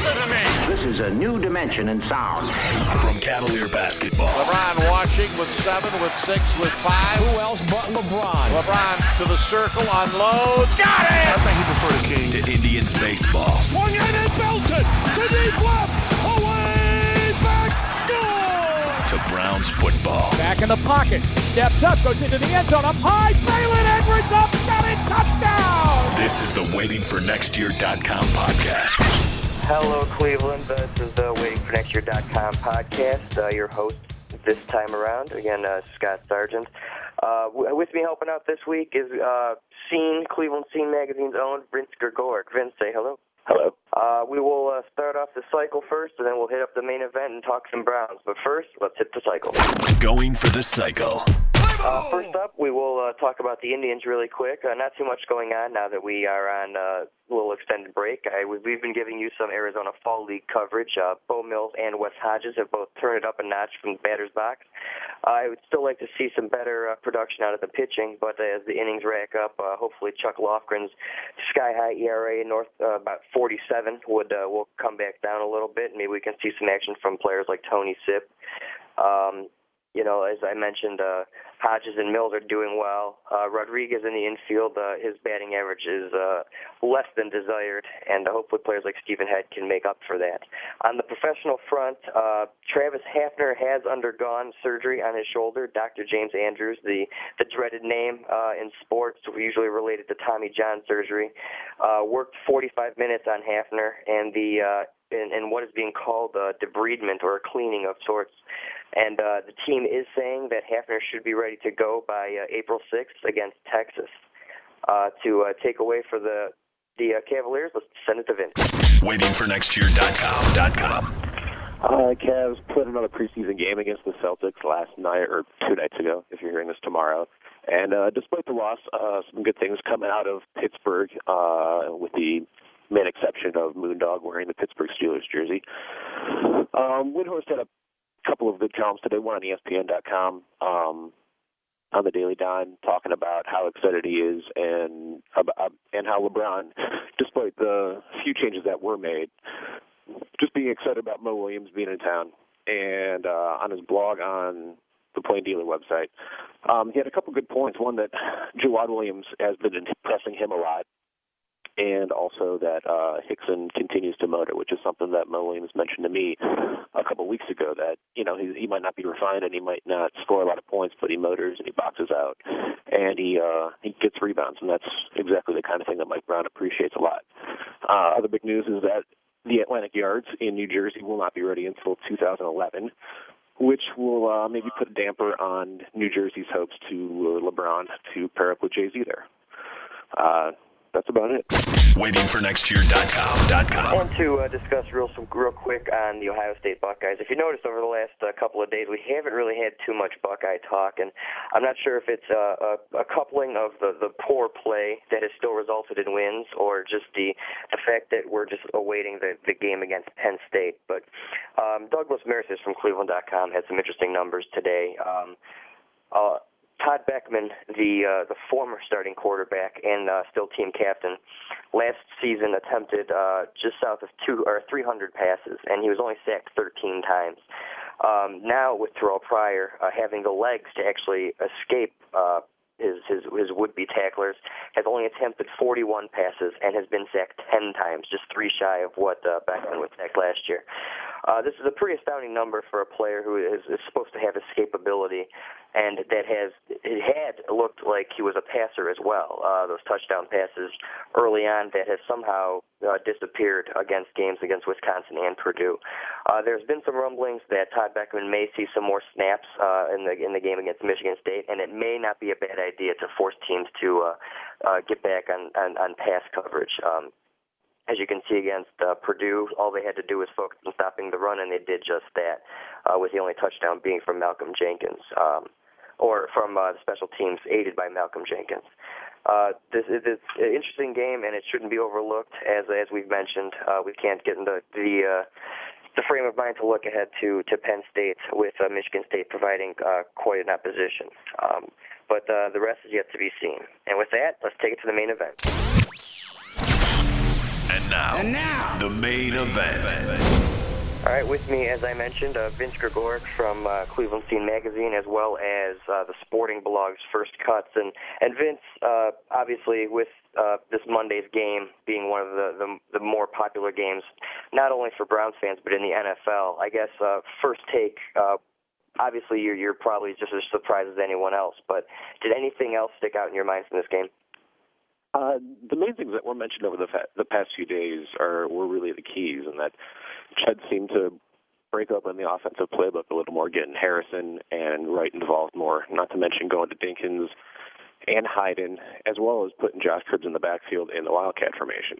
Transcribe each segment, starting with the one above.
Listen to me. This is a new dimension in sound. From Cavalier basketball. LeBron watching with seven, with six, with five. Who else but LeBron? LeBron to the circle, unloads, got it! I think he preferred a king. To Indians baseball. Swung in and belted to deep left, away back, goal! To Browns football. Back in the pocket, steps up, goes into the end zone, up high, Braylon Edwards up, got it, touchdown! This is the Waiting for Next WaitingForNextYear.com podcast. Hello, Cleveland. This is the WaitingForNextYear.com podcast. Uh, your host this time around, again, uh, Scott Sargent. Uh, w- with me helping out this week is uh, Scene, Cleveland Scene Magazine's own Vince Grzegorek. Vince, say hello. Hello. Uh, we will uh, start off the cycle first, and then we'll hit up the main event and talk some Browns. But first, let's hit the cycle. Going for the cycle. Uh, first up, we will uh, talk about the Indians really quick. Uh, not too much going on now that we are on uh, a little extended break. I, we've been giving you some Arizona Fall League coverage. Uh, Beau Mills and Wes Hodges have both turned it up a notch from the batter's box. I would still like to see some better uh, production out of the pitching, but as the innings rack up, uh, hopefully Chuck Lofgren's sky high ERA north uh, about 47 would uh, will come back down a little bit. Maybe we can see some action from players like Tony Sipp. Um, you know, as I mentioned, uh, Hodges and Mills are doing well. Uh, Rodriguez in the infield, uh, his batting average is uh, less than desired, and hopefully players like Stephen Head can make up for that. On the professional front, uh, Travis Hafner has undergone surgery on his shoulder. Dr. James Andrews, the, the dreaded name uh, in sports, usually related to Tommy John surgery, uh, worked 45 minutes on Hafner, and the uh, in, in what is being called a debridement or a cleaning of sorts. And uh, the team is saying that Hafner should be ready to go by uh, April 6th against Texas. Uh, to uh, take away for the the uh, Cavaliers, let's send it to Vince. WaitingForNextYear.com. Uh, Cavs played another preseason game against the Celtics last night, or two nights ago, if you're hearing this tomorrow. And uh, despite the loss, uh, some good things coming out of Pittsburgh, uh, with the main exception of Moondog wearing the Pittsburgh Steelers jersey. Um, Windhorst had a couple of good columns today, one on ESPN.com, um, on the Daily Dime, talking about how excited he is and about, and how LeBron, despite the few changes that were made, just being excited about Mo Williams being in town. And uh, on his blog on the Plain Dealer website, um, he had a couple good points. One that Jawad Williams has been impressing him a lot and also that uh, Hickson continues to motor, which is something that Mo Williams mentioned to me a couple weeks ago. That you know he, he might not be refined and he might not score a lot of points, but he motors and he boxes out and he uh, he gets rebounds, and that's exactly the kind of thing that Mike Brown appreciates a lot. Uh, other big news is that the Atlantic Yards in New Jersey will not be ready until 2011 which will uh, maybe put a damper on New Jersey's hopes to uh, LeBron to pair up with Jay Z there. Uh, that's about it. WaitingForNextYear.com. And to uh, discuss real some real quick on the Ohio State Buckeyes. If you noticed over the last uh, couple of days, we haven't really had too much Buckeye talk, and I'm not sure if it's uh, a, a coupling of the the poor play that has still resulted in wins, or just the the fact that we're just awaiting the the game against Penn State. But um, Doug Lesmerises from Cleveland.com had some interesting numbers today. Um, uh, Todd Boeckman, the uh, the former starting quarterback and uh, still team captain, last season attempted uh, just south of two or 300 passes, and he was only sacked 13 times. Um, now with Terrell Pryor uh, having the legs to actually escape uh, his his his would-be tacklers, has only attempted 41 passes and has been sacked 10 times, just three shy of what uh, Boeckman was sacked last year. Uh, this is a pretty astounding number for a player who is, is supposed to have escapability, and that has it had looked like he was a passer as well. Uh, those touchdown passes early on that has somehow uh, disappeared against games against Wisconsin and Purdue. Uh, there's been some rumblings that Todd Boeckman may see some more snaps uh, in the in the game against Michigan State, and it may not be a bad idea to force teams to uh, uh, get back on, on on pass coverage. Um, as you can see against uh, Purdue, all they had to do was focus on stopping the run, and they did just that, uh, with the only touchdown being from Malcolm Jenkins, um, or from uh, the special teams aided by Malcolm Jenkins. Uh, this is it's an interesting game, and it shouldn't be overlooked. As as we've mentioned, uh, we can't get into the uh, the frame of mind to look ahead to to Penn State with uh, Michigan State providing uh, quite an opposition. Um, but uh, the rest is yet to be seen. And with that, let's take it to the main event. And now, And now, the main event. All right, with me, as I mentioned, uh, Vince Grzegorek from uh, Cleveland Scene Magazine, as well as uh, the Sporting Blog's First Cuts. And, and Vince, uh, obviously, with uh, this Monday's game being one of the, the, the more popular games, not only for Browns fans, but in the NFL, I guess uh, first take, uh, obviously, you're, you're probably just as surprised as anyone else, but did anything else stick out in your mind from this game? Uh, the main things that were mentioned over the fa- the past few days are were really the keys, and that Chud seemed to break open the offensive playbook a little more, getting Harrison and Wright involved more. Not to mention going to Dinkins and Heiden, as well as putting Josh Cribbs in the backfield in the Wildcat formation.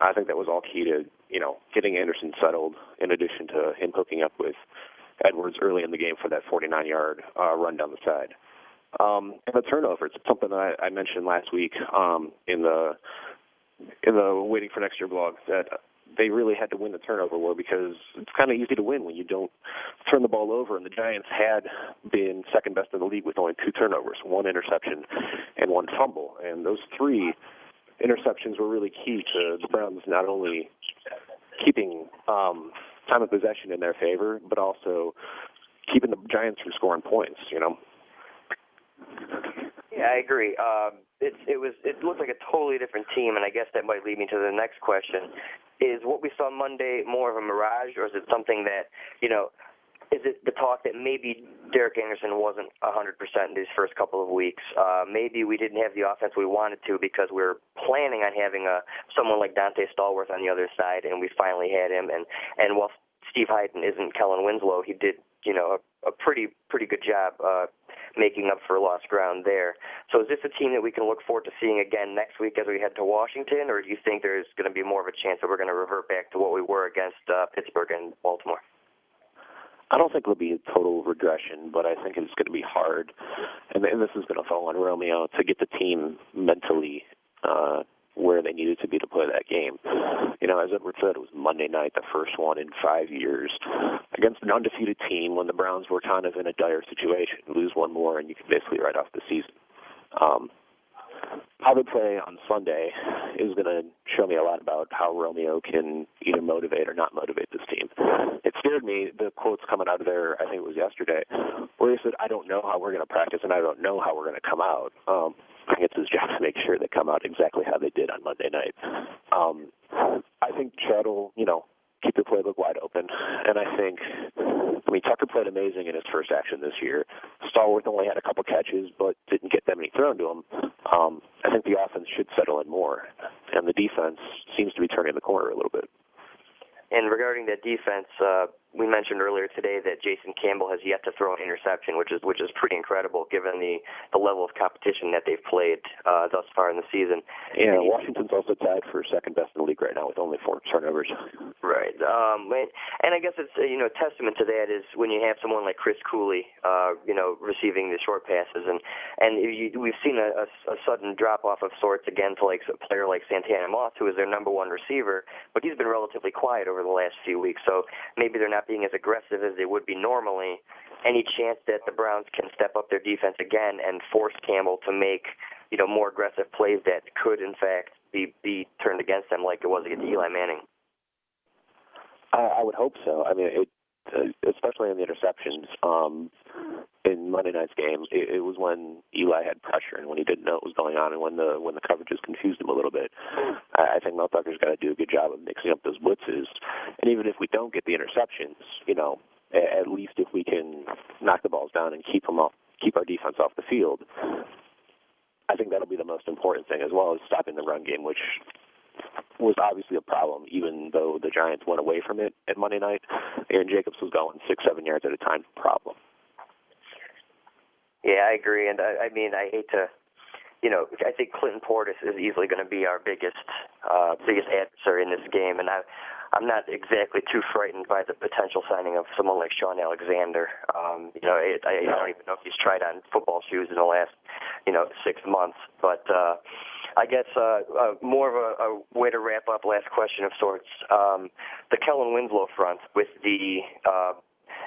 I think that was all key to you know getting Anderson settled. In addition to him hooking up with Edwards early in the game for that 49-yard uh, run down the side. Um, and the turnovers, it's something I, I mentioned last week um, in the in the waiting for next year blog that they really had to win the turnover war because it's kind of easy to win when you don't turn the ball over. And the Giants had been second best in the league with only two turnovers, one interception and one fumble, and those three interceptions were really key to the Browns not only keeping um, time of possession in their favor, but also keeping the Giants from scoring points. You know. Yeah, I agree. Um, it, it was it looked like a totally different team, and I guess that might lead me to the next question: Is what we saw Monday more of a mirage, or is it something that you know? Is it the talk that maybe Derek Anderson wasn't 100% in these first couple of weeks? Uh, maybe we didn't have the offense we wanted to because we were planning on having a someone like Donté Stallworth on the other side, and we finally had him. And and while Steve Heiden isn't Kellen Winslow, he did you know a, a pretty pretty good job uh, making up for lost ground there. So is this a team that we can look forward to seeing again next week as we head to Washington, or do you think there's going to be more of a chance that we're going to revert back to what we were against uh, Pittsburgh and Baltimore? I don't think it'll be a total regression, but I think it's going to be hard, and, and this is going to fall on Romeo to get the team mentally uh, where they needed to be to play that game. You know, as Edward said, it was Monday night, the first one in five years, against an undefeated team when the Browns were kind of in a dire situation. Lose one more, and you can basically write off the season. Um, how they play on Sunday is going to show me a lot about how Romeo can either motivate or not motivate this team. It scared me, the quotes coming out of there, I think it was yesterday, where he said, I don't know how we're going to practice and I don't know how we're going to come out. Um, it's his job to make sure they come out exactly how they did on Monday night. Um, I think Chud will, you know, keep the playbook wide open. And I think, I mean, Tucker played amazing in his first action this year. Stallworth only had a couple catches, but didn't get that many thrown to him. Um, I think the offense should settle in more, and the defense seems to be turning the corner a little bit. And regarding that defense, uh, we mentioned earlier today that Jason Campbell has yet to throw an interception, which is which is pretty incredible given the the level of competition that they've played uh, thus far in the season. Yeah, Washington's also tied for second best in the league right now with only four turnovers. Right. Um, and, and I guess it's uh, you know testament to that is when you have someone like Chris Cooley, uh, you know, receiving the short passes, and and you, we've seen a, a, a sudden drop off of sorts again to like a player like Santana Moss, who is their number one receiver, but he's been relatively quiet over the last few weeks. So maybe they're not being as aggressive as they would be normally. Any chance that the Browns can step up their defense again and force Campbell to make you know more aggressive plays that could in fact be be turned against them like it was against Eli Manning? I, I would hope so. I mean, it, especially in the interceptions. Um, in Monday night's game, it, it was when Eli had pressure and when he didn't know what was going on, and when the when the coverages confused him a little bit. I, I think Mel Tucker's got to do a good job of mixing up those blitzes. And even if we don't get the interceptions, you know, at, at least if we can knock the balls down and keep them off, keep our defense off the field. I think that'll be the most important thing, as well as stopping the run game, which was obviously a problem, even though the Giants went away from it at Monday night. Aaron Jacobs was going six, seven yards at a time. Problem. Yeah, I agree, and I, I mean, I hate to, you know, I think Clinton Portis is easily going to be our biggest, uh, biggest adversary in this game, and I, I'm not exactly too frightened by the potential signing of someone like Shaun Alexander. Um, you know, it, I, I don't even know if he's tried on football shoes in the last, you know, six months, but. uh I guess uh, uh, more of a, a way to wrap up. Last question of sorts. Um, the Kellen Winslow front with the uh,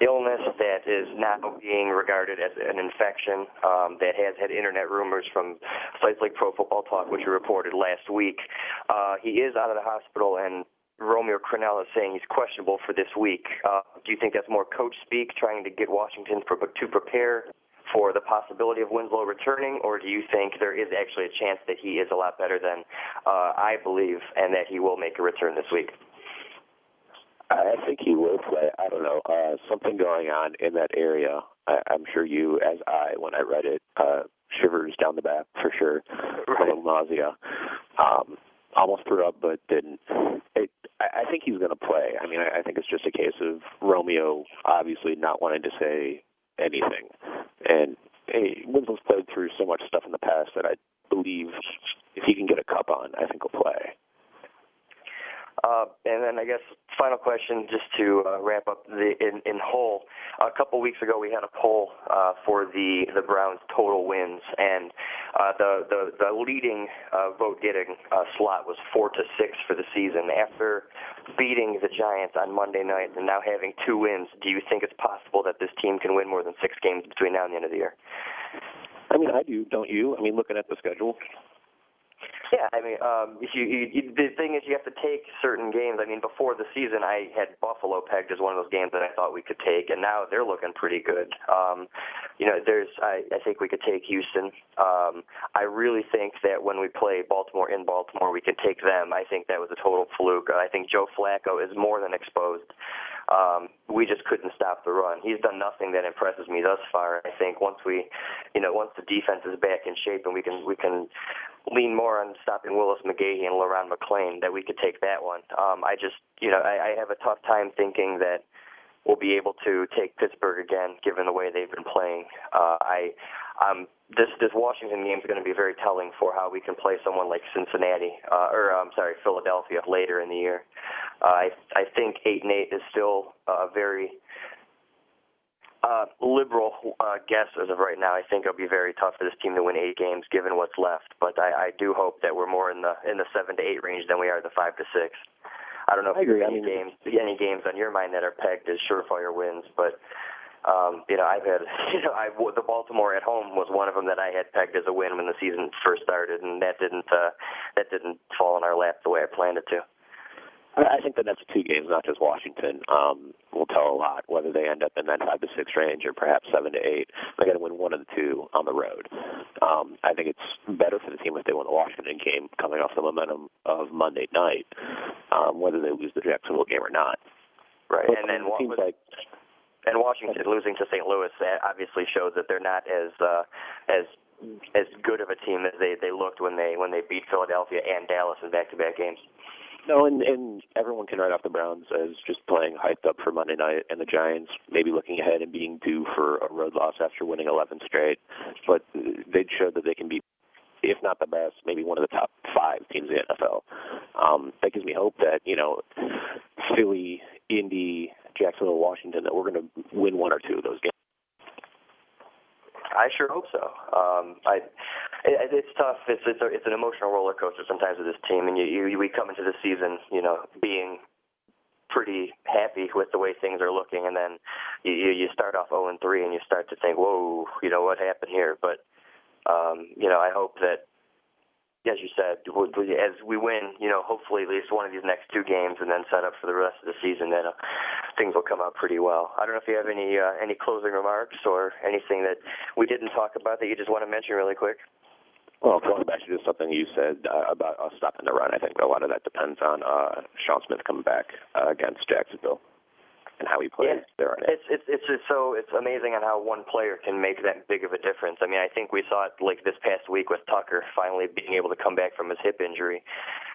illness that is now being regarded as an infection um, that has had internet rumors from sites like Pro Football Talk, which we reported last week. Uh, he is out of the hospital, and Romeo Crennel is saying he's questionable for this week. Uh, do you think that's more coach speak, trying to get Washington to prepare for the possibility of Winslow returning, or do you think there is actually a chance that he is a lot better than uh, I believe, and that he will make a return this week? I think he will play. I don't know. Uh, something going on in that area. I, I'm sure you, as I, when I read it, uh, shivers down the back for sure. Right. A little nausea. Um, almost threw up, but didn't. It, I, I think he's going to play. I mean, I, I think it's just a case of Romeo obviously not wanting to say anything. And hey, Winslow's played through so much stuff in the past that I believe if he can get a cup on, I think he'll play. Uh, and then I guess final question, just to uh, wrap up the in, in whole. A couple weeks ago, we had a poll uh, for the the Browns total wins, and uh, the the the leading uh, vote getting uh, slot was four to six for the season. After beating the Giants on Monday night and now having two wins, do you think it's possible that this team can win more than six games between now and the end of the year? I mean, I do, don't you? I mean, looking at the schedule, yeah, I mean, um, you, you the thing is, you have to take certain games. I mean, before the season, I had Buffalo pegged as one of those games that I thought we could take, and now they're looking pretty good. Um, you know, there's I, I think we could take Houston. Um, I really think that when we play Baltimore in Baltimore, we could take them. I think that was a total fluke. I think Joe Flacco is more than exposed. Um, we just couldn't stop the run. He's done nothing that impresses me thus far. I think once we, you know, once the defense is back in shape and we can we can lean more on stopping Willis McGahee and Le'Ron McClain, that we could take that one. Um, I just, you know, I, I have a tough time thinking that we'll be able to take Pittsburgh again, given the way they've been playing. Uh, I, um, this this Washington game is going to be very telling for how we can play someone like Cincinnati, uh, or I'm sorry, Philadelphia later in the year. Uh, I I think eight and eight is still a very uh, liberal uh, guess as of right now. I think it'll be very tough for this team to win eight games, given what's left. But I, I do hope that we're more in the in the seven to eight range than we are the five to six. I don't know if I agree. any I mean, games any games on your mind that are pegged as surefire wins, but um, you know I've had you know I the Baltimore at home was one of them that I had pegged as a win when the season first started, and that didn't uh, that didn't fall in our lap the way I planned it to. I think the next two games, not just Washington, um, will tell a lot whether they end up in that five to six range or perhaps seven to eight. They got to win one of the two on the road. Um, I think it's better for the team if they win the Washington game, coming off the momentum of Monday night, um, whether they lose the Jacksonville game or not. Right, but and then it what seems was, like and Washington losing to St. Louis that obviously shows that they're not as uh, as as good of a team as they they looked when they when they beat Philadelphia and Dallas in back to back games. No, and and everyone can write off the Browns as just playing hyped up for Monday night, and the Giants maybe looking ahead and being due for a road loss after winning 11 straight. But they'd show that they can be, if not the best, maybe one of the top five teams in the NFL. Um, that gives me hope that you know, Philly, Indy, Jacksonville, Washington, that we're going to win one or two of those games. I sure hope so. Um, I, it, it's tough. It's it's, a, it's an emotional roller coaster sometimes with this team, and you, you we come into the season, you know, being pretty happy with the way things are looking, and then you you start off 0 and 3, and you start to think, whoa, you know what happened here. But um, you know, I hope that as you said, as we win, you know, hopefully at least one of these next two games, and then set up for the rest of the season, then uh, things will come out pretty well. I don't know if you have any uh, any closing remarks or anything that we didn't talk about that you just want to mention really quick. Well, going back to just something you said uh, about us stopping the run, I think a lot of that depends on uh, Shaun Smith coming back uh, against Jacksonville and how he plays yeah. there on it. It's it's it's just so it's amazing on how one player can make that big of a difference. I mean, I think we saw it like this past week with Tucker finally being able to come back from his hip injury.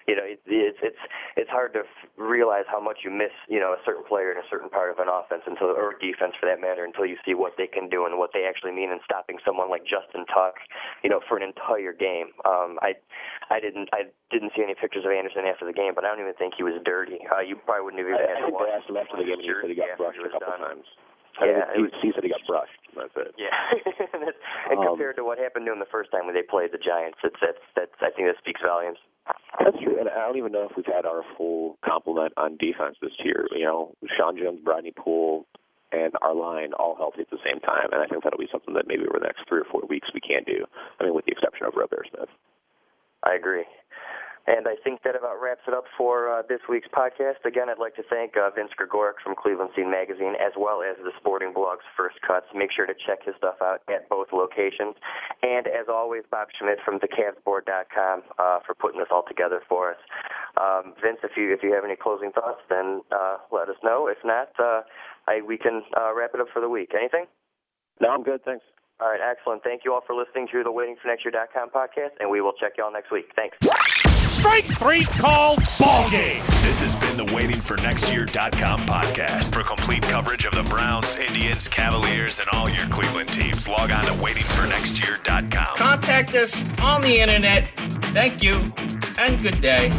You know, it, it's it's it's hard to f- realize how much you miss, you know, a certain player in a certain part of an offense until or defense for that matter until you see what they can do and what they actually mean in stopping someone like Justin Tuck, you know, for an entire game. Um I I didn't I didn't see any pictures of Anderson after the game, but I don't even think he was dirty. Uh, you probably wouldn't have even I, had I to watch asked him after the game, and he said he got brushed a couple done. times. Yeah, mean, he, he said he got brushed. That's it. Yeah, and Um, compared to what happened to him the first time when they played the Giants, it's that's that's I think that speaks volumes. That's true, and I don't even know if we've had our full complement on defense this year. You know, Sean Jones, Brodney Poole, and our line all healthy at the same time. And I think that'll be something that maybe over the next three or four weeks we can't do. I mean, with the exception of Robert Smith. I agree. And I think that about wraps it up for uh, this week's podcast. Again, I'd like to thank uh, Vince Grzegorek from Cleveland Scene Magazine, as well as the Sporting Blog's First Cuts. Make sure to check his stuff out at both locations. And as always, Bob Schmidt from thecavsboard.com uh, for putting this all together for us. Um, Vince, if you if you have any closing thoughts, then uh, let us know. If not, uh, I, we can uh, wrap it up for the week. Anything? No, I'm good. Thanks. All right, excellent. Thank you all for listening to the WaitingForNextYear.com podcast, and we will check you all next week. Thanks. Strike three called ball game. This has been the WaitingForNextYear.com podcast. For complete coverage of the Browns, Indians, Cavaliers, and all your Cleveland teams, log on to WaitingForNextYear.com. Contact us on the internet. Thank you and good day.